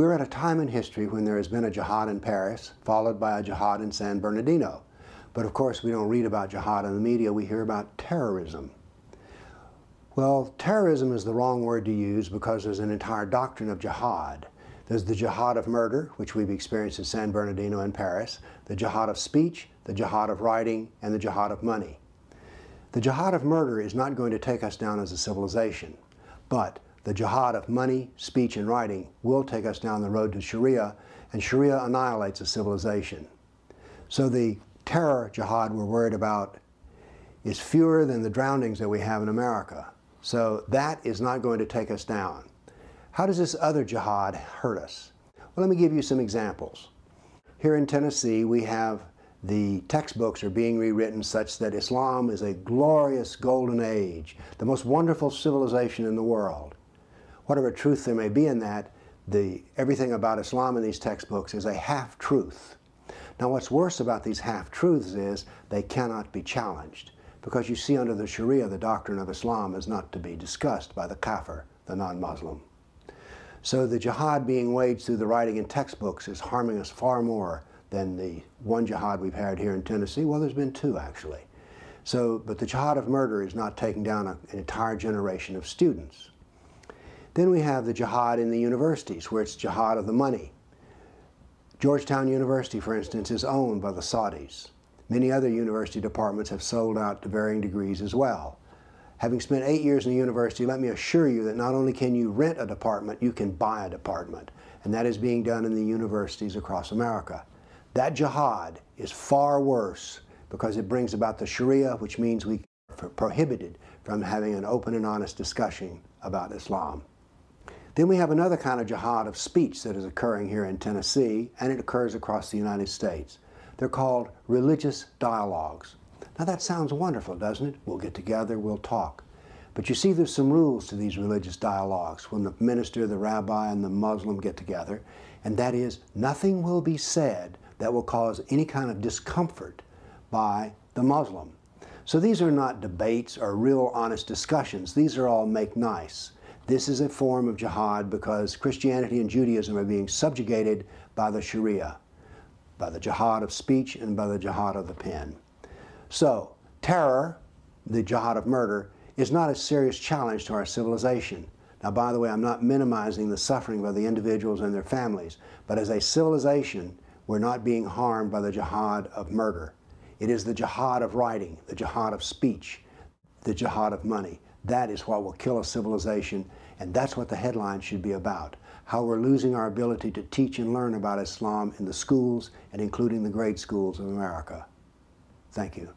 We're at a time in history when there has been a jihad in Paris, followed by a jihad in San Bernardino. But of course, we don't read about jihad in the media, we hear about terrorism. Well, terrorism is the wrong word to use because there's an entire doctrine of jihad. There's the jihad of murder, which we've experienced in San Bernardino and Paris, the jihad of speech, the jihad of writing, and the jihad of money. The jihad of murder is not going to take us down as a civilization, but the jihad of money, speech, and writing will take us down the road to Sharia, and Sharia annihilates a civilization. So the terror jihad we're worried about is fewer than the drownings that we have in America. So that is not going to take us down. How does this other jihad hurt us? Well, let me give you some examples. Here in Tennessee, we have the textbooks are being rewritten such that Islam is a glorious golden age, the most wonderful civilization in the world whatever truth there may be in that, the, everything about Islam in these textbooks is a half-truth. Now what's worse about these half-truths is they cannot be challenged because you see under the Sharia the doctrine of Islam is not to be discussed by the kafir, the non-Muslim. So the jihad being waged through the writing in textbooks is harming us far more than the one jihad we've had here in Tennessee. Well, there's been two actually. So, but the jihad of murder is not taking down a, an entire generation of students. Then we have the jihad in the universities, where it's jihad of the money. Georgetown University, for instance, is owned by the Saudis. Many other university departments have sold out to varying degrees as well. Having spent eight years in the university, let me assure you that not only can you rent a department, you can buy a department. And that is being done in the universities across America. That jihad is far worse because it brings about the Sharia, which means we are prohibited from having an open and honest discussion about Islam. Then we have another kind of jihad of speech that is occurring here in Tennessee, and it occurs across the United States. They're called religious dialogues. Now that sounds wonderful, doesn't it? We'll get together, we'll talk. But you see there's some rules to these religious dialogues when the minister, the rabbi, and the Muslim get together, and that is nothing will be said that will cause any kind of discomfort by the Muslim. So these are not debates or real honest discussions. These are all make nice. This is a form of jihad because Christianity and Judaism are being subjugated by the Sharia, by the jihad of speech and by the jihad of the pen. So, terror, the jihad of murder, is not a serious challenge to our civilization. Now, by the way, I'm not minimizing the suffering by the individuals and their families, but as a civilization, we're not being harmed by the jihad of murder. It is the jihad of writing, the jihad of speech, the jihad of money. That is what will kill a civilization, and that's what the headline should be about. How we're losing our ability to teach and learn about Islam in the schools and including the grade schools of America. Thank you.